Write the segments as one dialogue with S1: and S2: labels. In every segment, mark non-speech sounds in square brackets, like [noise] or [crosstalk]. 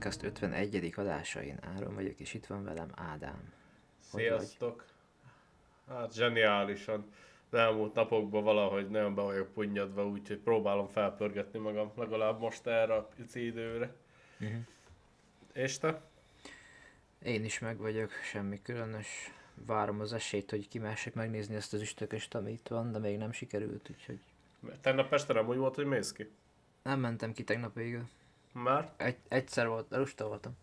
S1: Podcast 51. adása. Én Áron vagyok, és itt van velem Ádám. Hogy
S2: Sziasztok! Hát zseniálisan. Az elmúlt napokban valahogy nagyon be vagyok punnyadva, úgyhogy próbálom felpörgetni magam legalább most erre a pici időre.
S1: Mhm.
S2: És te?
S1: Én is meg vagyok, semmi különös. Várom az esélyt, hogy kimásik megnézni ezt az üstököst, ami itt van, de még nem sikerült, úgyhogy
S2: Tegnap este nem úgy volt, hogy mész ki?
S1: nem mentem ki tegnap végül.
S2: Már?
S1: Egy, egyszer volt, lusta voltam.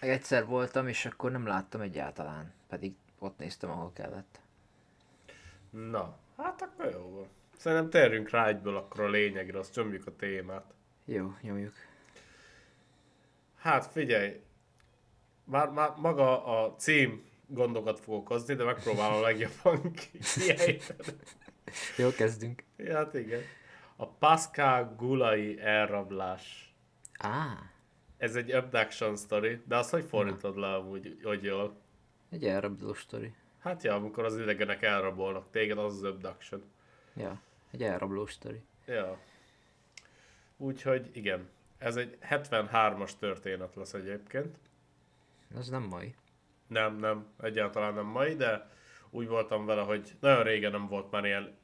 S1: Egyszer voltam, és akkor nem láttam egyáltalán, pedig ott néztem, ahol kellett.
S2: Na, hát akkor jó van. Szerintem térjünk rá egyből akkor a lényegre, azt csomjuk a témát.
S1: Jó, nyomjuk.
S2: Hát figyelj, már, már maga a cím gondokat fog okozni, de megpróbálom legjobban [laughs] kiejteni.
S1: Jó, kezdünk.
S2: Hát igen. A Pascal Gulai elrablás.
S1: Á,
S2: Ez egy abduction story, de azt hogy fordítod le amúgy, hogy jól?
S1: egy elrabló sztori.
S2: Hát ja, amikor az idegenek elrabolnak téged, az az abduction.
S1: Ja, egy elrabló sztori.
S2: Ja. Úgyhogy igen, ez egy 73-as történet lesz egyébként.
S1: Az nem mai.
S2: Nem, nem, egyáltalán nem mai, de úgy voltam vele, hogy nagyon régen nem volt már ilyen,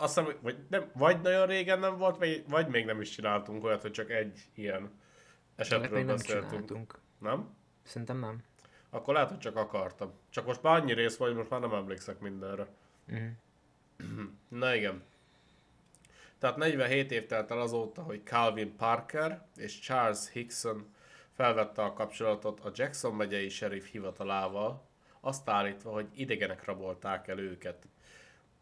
S2: azt hiszem, vagy, nem, vagy nagyon régen nem volt, vagy, vagy még nem is csináltunk olyat, hogy csak egy ilyen esetről
S1: nem
S2: beszéltünk.
S1: csináltunk.
S2: Nem?
S1: Szerintem nem.
S2: Akkor lehet, hogy csak akartam. Csak most már annyi rész vagy, most már nem emlékszek mindenre.
S1: Mhm. [clears throat]
S2: Na igen. Tehát 47 év telt el azóta, hogy Calvin Parker és Charles Hickson felvette a kapcsolatot a Jackson megyei sheriff hivatalával, azt állítva, hogy idegenek rabolták el őket.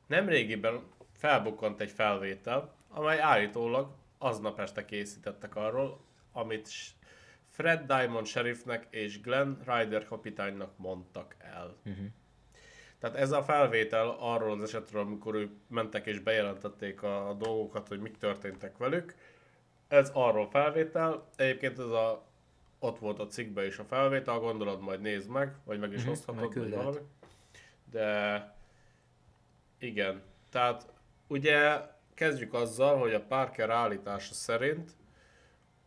S2: Nemrégiben felbukkant egy felvétel, amely állítólag aznap este készítettek arról, amit Fred Diamond sheriffnek és Glenn Ryder kapitánynak mondtak el. Tehát ez a felvétel arról az esetről, amikor ők mentek és bejelentették a, dolgokat, hogy mik történtek velük. Ez arról felvétel. Egyébként ez a, ott volt a cikkben is a felvétel, gondolod majd nézd meg, vagy meg is
S1: Mhm,
S2: oszthatod, vagy valami. De igen, tehát ugye kezdjük azzal, hogy a Parker állítása szerint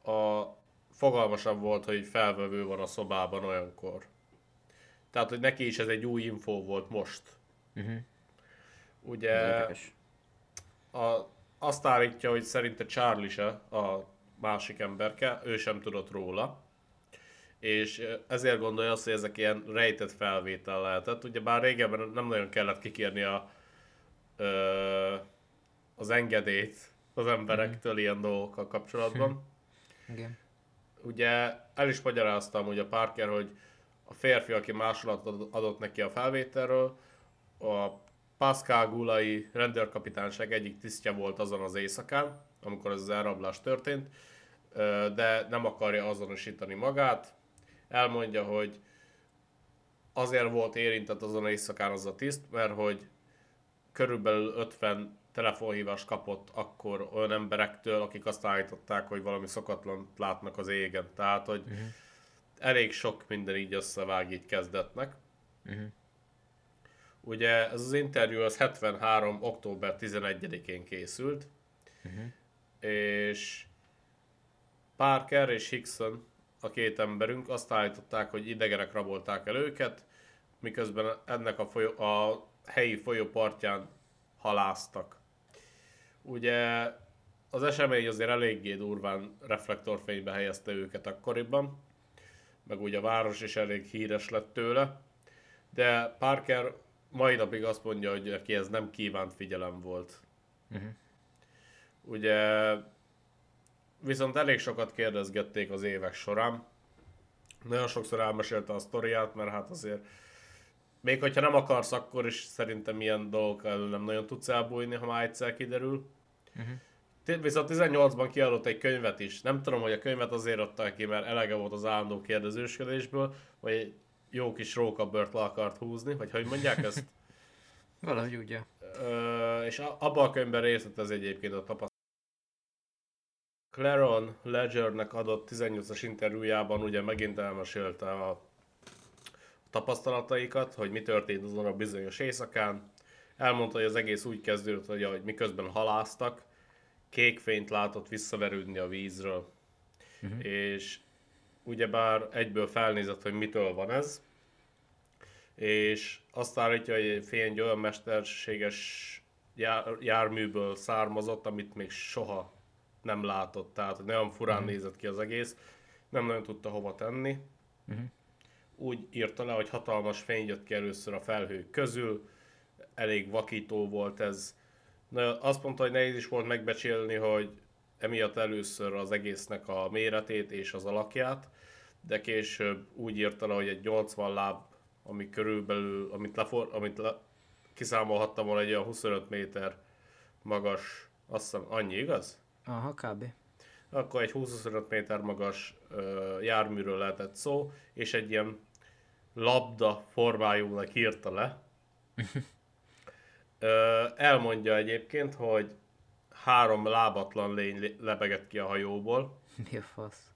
S2: a fogalmasabb volt, hogy felvevő van a szobában olyankor. Tehát, hogy neki is ez egy új info volt most.
S1: Mhm.
S2: Ugye a, azt állítja, hogy szerinte Charlie se a másik emberke, ő sem tudott róla. És ezért gondolja azt, hogy ezek ilyen rejtett felvétel lehetett. Ugye bár régebben nem nagyon kellett kikérni a, ö, az engedélyt az emberektől ilyen dolgokkal kapcsolatban.
S1: Igen.
S2: Ugye el is magyaráztam, a Parker, hogy a férfi, aki másolatot adott neki a felvételről, a Pascal Gulai rendőrkapitányság egyik tisztje volt azon az éjszakán, amikor ez az elrablás történt, de nem akarja azonosítani magát. Elmondja, hogy azért volt érintett azon az éjszakán az a tiszt, mert hogy körülbelül 50 telefonhívást kapott akkor olyan emberektől, akik azt állították, hogy valami szokatlan látnak az égen. Tehát, hogy uh-huh. elég sok minden így összevág így kezdetnek.
S1: Mhm.
S2: Ugye ez az interjú az 73. október 11-én készült,
S1: Mhm.
S2: és Parker és Hickson, a két emberünk azt állították, hogy idegenek rabolták el őket, miközben ennek a, folyó, a helyi folyó partján haláztak. Ugye az esemény azért eléggé durván reflektorfénybe helyezte őket akkoriban, meg ugye a város is elég híres lett tőle, de Parker mai napig azt mondja, hogy neki ez nem kívánt figyelem volt.
S1: Mhm.
S2: Ugye viszont elég sokat kérdezgették az évek során. Nagyon sokszor elmesélte a sztoriát, mert hát azért még hogyha nem akarsz, akkor is szerintem ilyen dolgok elől nem nagyon tudsz elbújni, ha már egyszer kiderül. Uh-huh. Viszont 18-ban kiadott egy könyvet is. Nem tudom, hogy a könyvet azért adták ki, mert elege volt az állandó kérdezősködésből, vagy egy jó kis rókabört le akart húzni, vagy hogy mondják ezt? [laughs]
S1: Valahogy úgy, ja.
S2: Ö, és abban a könyvben részletez egyébként a tapasztalat. Claron Ledgernek adott 18-as interjújában ugye megint elmesélte a tapasztalataikat, hogy mi történt azon a bizonyos éjszakán. Elmondta, hogy az egész úgy kezdődött, hogy ahogy miközben haláztak, kék fényt látott visszaverődni a vízről. Uh-huh. És ugyebár egyből felnézett, hogy mitől van ez, és azt állítja, hogy egy fény egy olyan mesterséges jár, járműből származott, amit még soha nem látott, tehát nagyon furán nézett ki az egész, nem nagyon tudta hova tenni. Úgy írta le, hogy hatalmas fény jött ki először a felhők közül, elég vakító volt ez. Na, azt mondta, hogy nehéz is volt megbecsélni, hogy emiatt először az egésznek a méretét és az alakját, de később úgy írta le, hogy egy 80 láb, ami körülbelül, amit, lefor, amit le, kiszámolhattam volna egy olyan 25 méter magas, azt hiszem annyi, igaz?
S1: Aha, kb.
S2: Akkor egy 20-25 méter magas ö, járműről lehetett szó, és egy ilyen labda formájúnak írta le. [laughs] Elmondja egyébként, hogy három lábatlan lény lebegett ki a hajóból.
S1: Mi a fasz?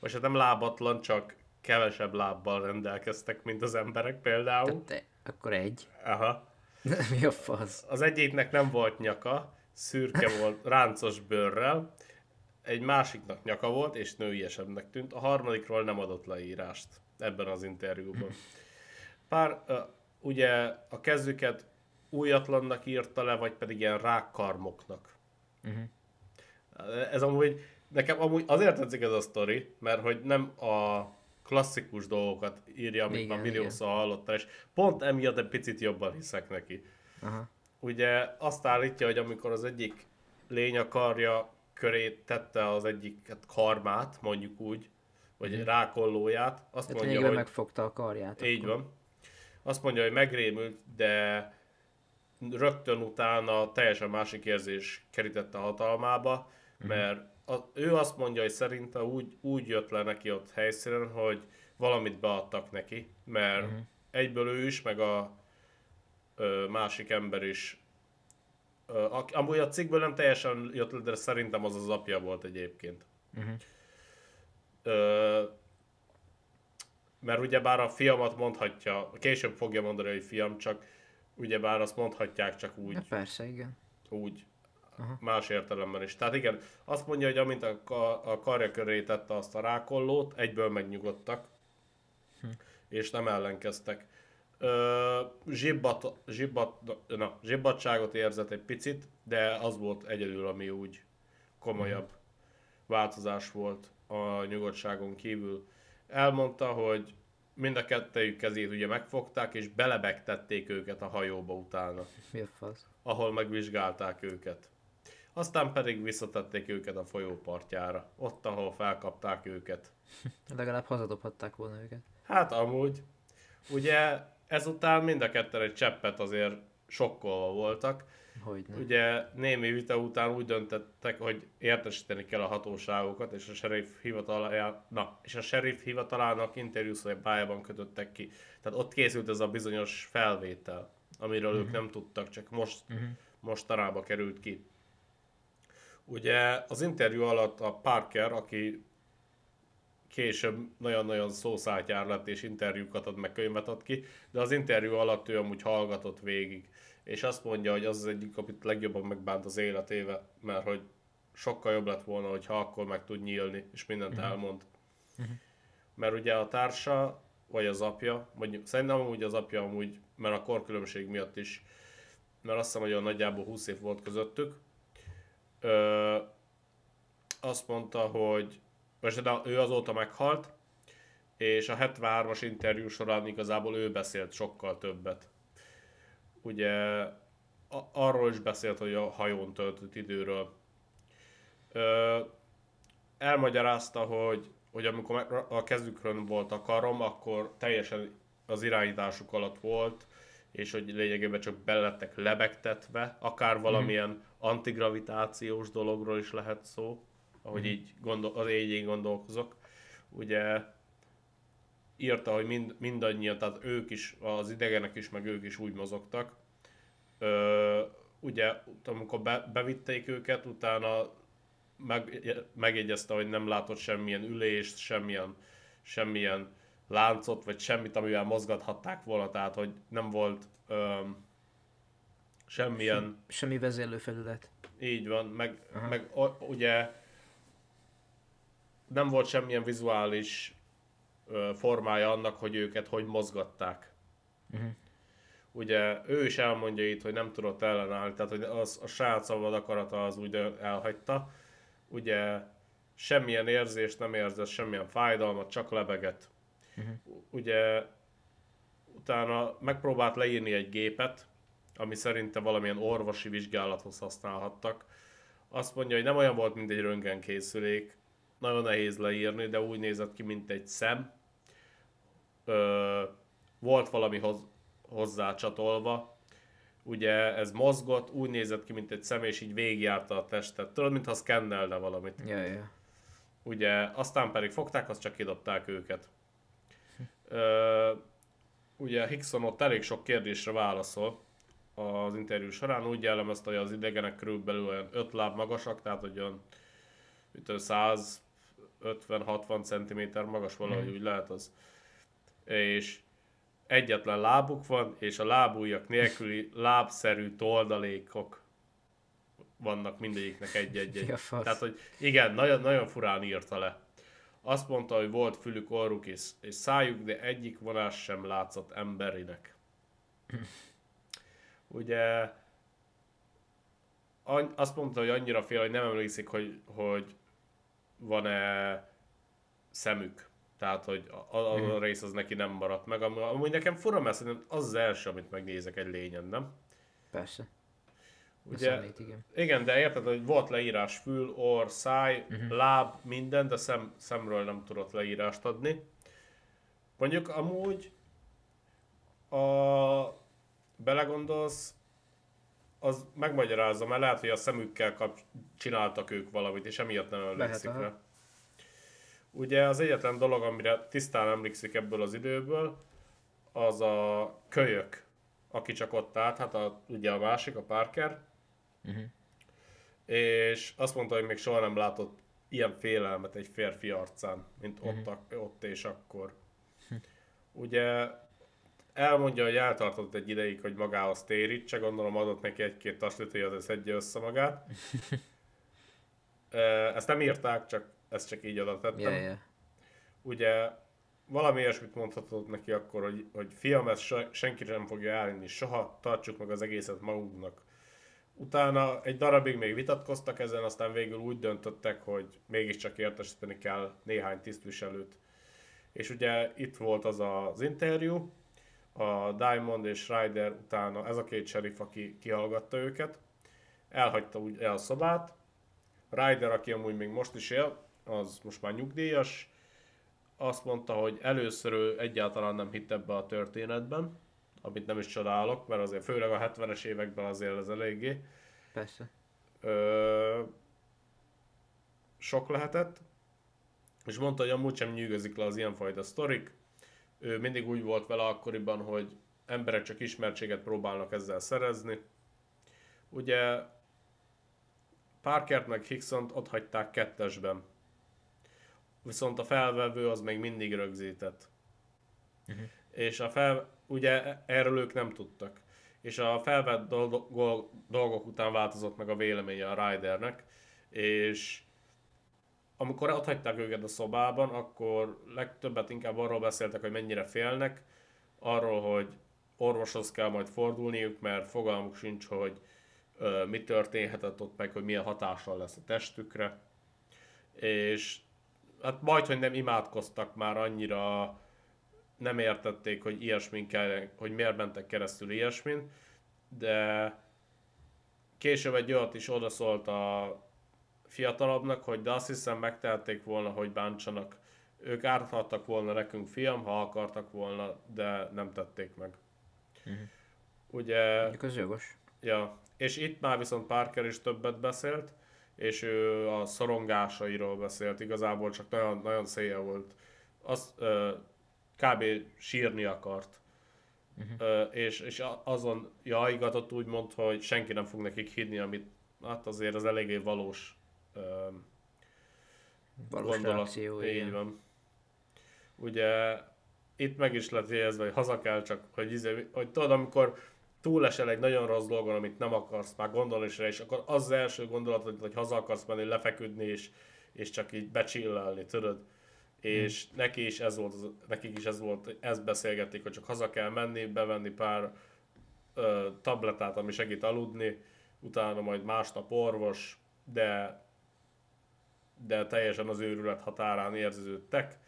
S2: Most hát nem lábatlan, csak kevesebb lábbal rendelkeztek, mint az emberek például.
S1: Te, akkor egy.
S2: Aha. [laughs]
S1: Mi a fasz?
S2: Az egyiknek nem volt nyaka, szürke volt, ráncos bőrrel, egy másiknak nyaka volt, és nőiesebbnek tűnt, a harmadikról nem adott leírást ebben az interjúban. [laughs] Pár, ugye a kezüket újatlannak írta le, vagy pedig ilyen rákkarmoknak. Uh-huh. Ez amúgy, nekem amúgy azért tetszik ez a sztori, mert hogy nem a klasszikus dolgokat írja, amit
S1: Igen,
S2: már milliószor hallottál, és pont emiatt egy picit jobban hiszek neki.
S1: Aha.
S2: Ugye azt állítja, hogy amikor az egyik lény a karja köré tette az egyik hát karmát, mondjuk úgy, vagy egy rákollóját, azt
S1: Tehát
S2: mondja, hogy
S1: megfogta a karját.
S2: így
S1: akkor.
S2: van. Azt mondja, hogy megrémült, de rögtön utána teljesen másik érzés kerítette a hatalmába, mert a, ő azt mondja, hogy szerinte úgy, úgy jött le neki ott helyszínen, hogy valamit beadtak neki, mert egyből ő is, meg a ö, másik ember is amúgy a cikkből nem teljesen jött le, de szerintem az az apja volt egyébként. Ö, mert ugyebár a fiamat mondhatja, később fogja mondani, hogy fiam, csak ugyebár azt mondhatják csak úgy,
S1: Na persze, igen.
S2: úgy más értelemben is. Tehát igen, azt mondja, hogy amint a, a karja köré tette azt a rákollót, egyből megnyugodtak, és nem ellenkeztek. Ö, zsibbat, zsibbat, na, zsibbatságot érzett egy picit, de az volt egyedül, ami úgy komolyabb változás volt a nyugodtságon kívül. Elmondta, hogy mind a kettejük kezét ugye megfogták, és belebegtették őket a hajóba utána
S1: Mi fasz?
S2: ahol megvizsgálták őket. Aztán pedig visszatették őket a folyópartjára, ott, ahol felkapták őket.
S1: Legalább hazadobhatták volna őket.
S2: Hát amúgy, ugye ezután mind a ketten egy cseppet azért sokkolva voltak.
S1: Hogy nem.
S2: Ugye némi vita után úgy döntettek, hogy értesíteni kell a hatóságokat, és a sheriff hivatalának, na, és a sheriff hivatalának interjúszabályában kötöttek ki. Tehát ott készült ez a bizonyos felvétel, amiről ők nem tudtak, csak most, mostanában került ki. Ugye az interjú alatt a Parker, aki később nagyon-nagyon szószátyár lett, és interjúkat ad, meg könyvet ad ki, de az interjú alatt ő amúgy hallgatott végig, és azt mondja, hogy az az egyik, amit legjobban megbánt az életébe, mert hogy sokkal jobb lett volna, hogyha akkor meg tud nyílni, és mindent elmond. Mert ugye a társa, vagy az apja, mondjuk szerintem amúgy az apja amúgy, mert a korkülönbség miatt is, mert azt hiszem, hogy olyan nagyjából 20 év volt közöttük, ö, azt mondta, hogy most de ő azóta meghalt, és a 73-as interjú során igazából ő beszélt sokkal többet. Ugye a- arról is beszélt, hogy a hajón töltött időről. Ö, elmagyarázta, hogy, hogy amikor a kezükön volt a karom, akkor teljesen az irányításuk alatt volt, és hogy lényegében csak belettek lebegtetve, akár valamilyen antigravitációs dologról is lehet szó, ahogy így gondol, az így én gondolkozok. Ugye írta, hogy mind, mindannyian, tehát ők is, az idegenek is, meg ők is úgy mozogtak. Ö, ugye, amikor be, bevitték őket, utána meg, megjegyezte, hogy nem látott semmilyen ülést, semmilyen, semmilyen láncot, vagy semmit, amivel mozgathatták volna, tehát hogy nem volt öm, semmilyen
S1: Semmi vezérlőfelület.
S2: így van, meg, meg ugye nem volt semmilyen vizuális ö, formája annak, hogy őket hogy mozgatták.
S1: Uh-huh.
S2: Ugye ő is elmondja itt, hogy nem tudott ellenállni, tehát hogy az, a saját szabad akarata az úgy elhagyta. Ugye semmilyen érzést nem érzett, semmilyen fájdalmat, csak lebeget. Uh-huh. Ugye utána megpróbált leírni egy gépet, ami szerinte valamilyen orvosi vizsgálathoz használhattak. Azt mondja, hogy nem olyan volt, mint egy röntgenkészülék, nagyon nehéz leírni, de úgy nézett ki, mint egy szem. Ö, volt valami hoz, hozzá csatolva, ugye ez mozgott, úgy nézett ki, mint egy szem, és így végigjárta a testet. Tudod, mintha szkennelne valamit.
S1: Ja, ja.
S2: Ugye, aztán pedig fogták, azt csak kidobták őket. Ö, ugye Hickson ott elég sok kérdésre válaszol az interjú során. Úgy jellemezte, hogy az idegenek körülbelül olyan 5 láb magasak, tehát hogy olyan 150-60 cm magas valahogy mm. úgy lehet az. És egyetlen lábuk van, és a lábújak nélküli lábszerű toldalékok vannak mindegyiknek egy-egy. [laughs] Tehát, hogy igen, nagyon, nagyon furán írta le. Azt mondta, hogy volt fülük, orruk és, és szájuk, de egyik vonás sem látszott emberinek. Ugye azt mondta, hogy annyira fél, hogy nem emlékszik, hogy, hogy van-e szemük. Tehát, hogy az a mhm. rész az neki nem maradt meg. Amúgy nekem fura, mert az az első, amit megnézek egy lényen, nem?
S1: Persze.
S2: Ugye, szemét, igen. igen, de érted, hogy volt leírás fül, orr, száj, uh-huh. láb, minden, de szem, szemről nem tudott leírást adni. Mondjuk amúgy a belegondolsz, az megmagyarázza, mert lehet, hogy a szemükkel kap, csináltak ők valamit, és emiatt nem emlékszik rá. Ugye az egyetlen dolog, amire tisztán emlékszik ebből az időből, az a kölyök, aki csak ott állt, hát a, ugye a másik, a Parker, uh-huh. és azt mondta, hogy még soha nem látott ilyen félelmet egy férfi arcán, mint uh-huh. ott, a, ott és akkor. Ugye elmondja, hogy eltartott egy ideig, hogy magához térítse, gondolom adott neki egy-két taslit, hogy az szedje össze magát. [laughs] Ezt nem írták, csak ezt csak így oda tettem.
S1: Yeah, yeah.
S2: Ugye valami ilyesmit mondhatott neki akkor, hogy, hogy fiam, ezt senki nem fogja elhinni soha, tartsuk meg az egészet magunknak. Utána egy darabig még vitatkoztak ezen, aztán végül úgy döntöttek, hogy mégiscsak értesíteni kell néhány tisztviselőt. És ugye itt volt az az interjú, a Diamond és Ryder utána ez a két sheriff, aki kihallgatta őket, elhagyta úgy el a szobát. Ryder, aki amúgy még most is él, az most már nyugdíjas, azt mondta, hogy először ő egyáltalán nem hitt ebbe a történetben, amit nem is csodálok, mert azért főleg a 70-es években azért ez eléggé.
S1: Persze.
S2: Ö, sok lehetett, és mondta, hogy amúgy sem nyűgözik le az ilyenfajta sztorik. Ő mindig úgy volt vele akkoriban, hogy emberek csak ismertséget próbálnak ezzel szerezni. Ugye Parkert meg Hicksont ott hagyták kettesben. Viszont a felvevő az még mindig rögzített. Uh-huh. És a fel, ugye erről ők nem tudtak. És a felvett dolgok, után változott meg a véleménye a Rydernek, és amikor ott hagyták őket a szobában, akkor legtöbbet inkább arról beszéltek, hogy mennyire félnek, arról, hogy orvoshoz kell majd fordulniuk, mert fogalmuk sincs, hogy ö, mi történhetett ott meg, hogy milyen hatással lesz a testükre. És hát majd, hogy nem imádkoztak már annyira, nem értették, hogy ilyesmin kell, hogy miért mentek keresztül ilyesmin, de később egy olyat is odaszólt a fiatalabbnak, hogy de azt hiszem megtehették volna, hogy bántsanak. Ők árthattak volna nekünk fiam, ha akartak volna, de nem tették meg. Uh-huh. Ugye...
S1: Mondjuk az jogos.
S2: Ja, és itt már viszont Parker is többet beszélt, és ő a szorongásairól beszélt, igazából csak nagyon, nagyon széje volt. Azt uh, kb. sírni akart. Uh-huh. és, és azon jajgatott úgy mond, hogy senki nem fog nekik hinni, amit hát azért az eléggé valós
S1: valós gondolat. Reakció,
S2: így igen. van. Ugye itt meg is lett jegyezve, hogy haza kell csak, hogy, izé, hogy tudod, amikor túlesel egy nagyon rossz dolgon, amit nem akarsz már gondolni is rá, és akkor az, az első gondolat, hogy haza akarsz menni, lefeküdni, és, és csak így becsillelni, tudod. és neki is ez volt, nekik is ez volt, ezt beszélgették, hogy csak haza kell menni, bevenni pár ö, tabletát, ami segít aludni, utána majd másnap orvos, de de teljesen az őrület határán érződtek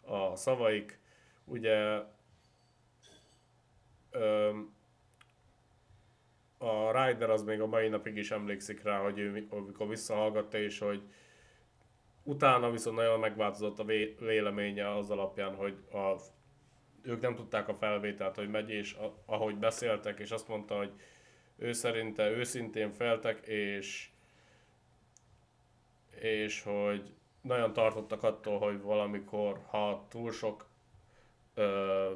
S2: a szavaik. Ugye a Ryder az még a mai napig is emlékszik rá, hogy ő amikor visszahallgatta, és hogy utána viszont nagyon megváltozott a vé- véleménye az alapján, hogy a, ők nem tudták a felvételt, hogy megy, és a, ahogy beszéltek, és azt mondta, hogy ő szerinte őszintén feltek, és és hogy nagyon tartottak attól, hogy valamikor, ha túl sok ö,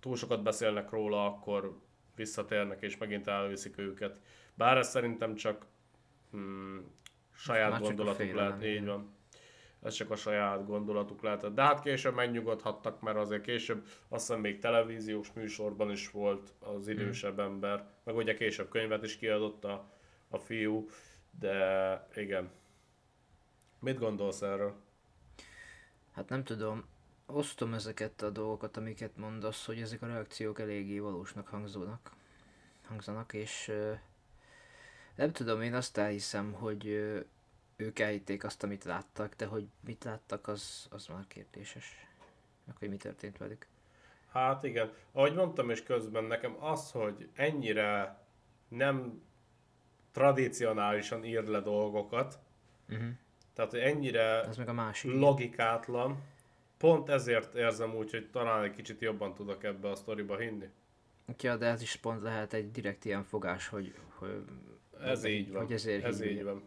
S2: túl sokat beszélnek róla, akkor visszatérnek és megint elviszik őket. Bár ez szerintem csak hmm, saját
S1: Már
S2: gondolatuk lehet, így van. Ez csak a saját gondolatuk lehetett. De hát később megnyugodhattak, mert azért később azt hiszem még televíziós műsorban is volt az idősebb ember, meg ugye később könyvet is kiadott a, a fiú, de igen. Mit gondolsz erről?
S1: Hát nem tudom, osztom ezeket a dolgokat, amiket mondasz, hogy ezek a reakciók eléggé valósnak hangzónak, hangzanak, és ö, nem tudom, én azt elhiszem, hogy ö, ők elhitték azt, amit láttak, de hogy mit láttak, az, az már kérdéses. Meg hogy mi történt velük.
S2: Hát igen, ahogy mondtam is közben, nekem az, hogy ennyire nem tradicionálisan ír le dolgokat,
S1: Uh-huh.
S2: Tehát hogy ennyire
S1: Ez meg a másik.
S2: logikátlan, pont ezért érzem úgy, hogy talán egy kicsit jobban tudok ebbe a sztoriba hinni.
S1: Ja, de ez is pont lehet egy direkt ilyen fogás, hogy, hogy,
S2: Ez így van.
S1: hogy ezért
S2: ez így van.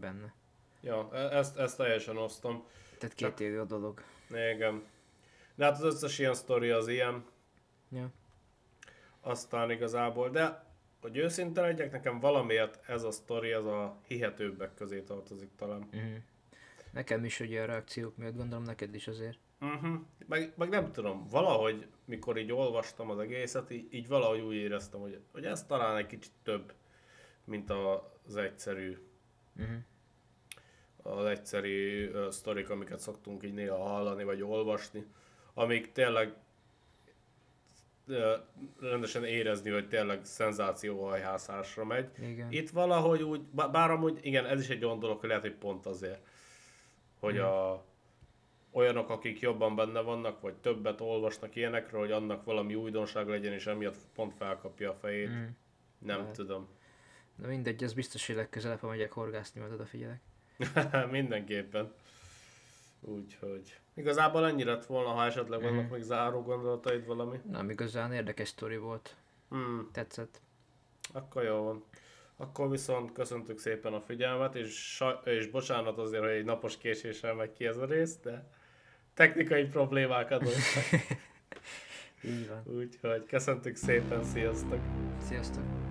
S1: benne.
S2: Ja, e- ezt, ezt teljesen osztom.
S1: Tehát
S2: Csak-
S1: két élő a dolog.
S2: Igen. De hát az összes ilyen sztori az ilyen,
S1: Ja.
S2: aztán igazából, de hogy őszinte legyek, nekem valamiért ez a sztori, ez a hihetőbbek közé tartozik talán.
S1: Uh-huh. Nekem is ugye a reakciók miatt, gondolom neked is azért.
S2: Uh-huh. Meg, meg nem tudom, valahogy, mikor így olvastam az egészet, így, így valahogy úgy éreztem, hogy, hogy ez talán egy kicsit több, mint az egyszerű
S1: Uh-huh.
S2: az egyszerű uh, sztorik, amiket szoktunk így néha hallani, vagy olvasni, amik tényleg rendesen érezni, hogy tényleg szenzációhajhászásra megy.
S1: Igen.
S2: Itt valahogy úgy, bá- bár amúgy, igen, ez is egy olyan dolog, hogy lehet, hogy pont azért, hogy a olyanok, akik jobban benne vannak, vagy többet olvasnak ilyenekről, hogy annak valami újdonság legyen, és emiatt pont felkapja a fejét.
S1: Mm.
S2: Nem
S1: Lehet.
S2: tudom.
S1: De mindegy, ez biztos, hogy legközelebb, ha megyek horgászni, majd odafigyelek. [laughs]
S2: Mindenképpen. Úgyhogy. Igazából ennyi lett volna, ha esetleg vannak
S1: Mhm.
S2: még záró gondolataid valami.
S1: Nem igazán érdekes sztori volt.
S2: Hmm,
S1: Tetszett.
S2: akkor jó van. Akkor viszont köszöntük szépen a figyelmet, és, és bocsánat azért, hogy egy napos késéssel megy ki ez a rész, de technikai problémák adottak. [laughs]
S1: Így van.
S2: Úgyhogy köszöntük szépen, sziasztok!
S1: Sziasztok!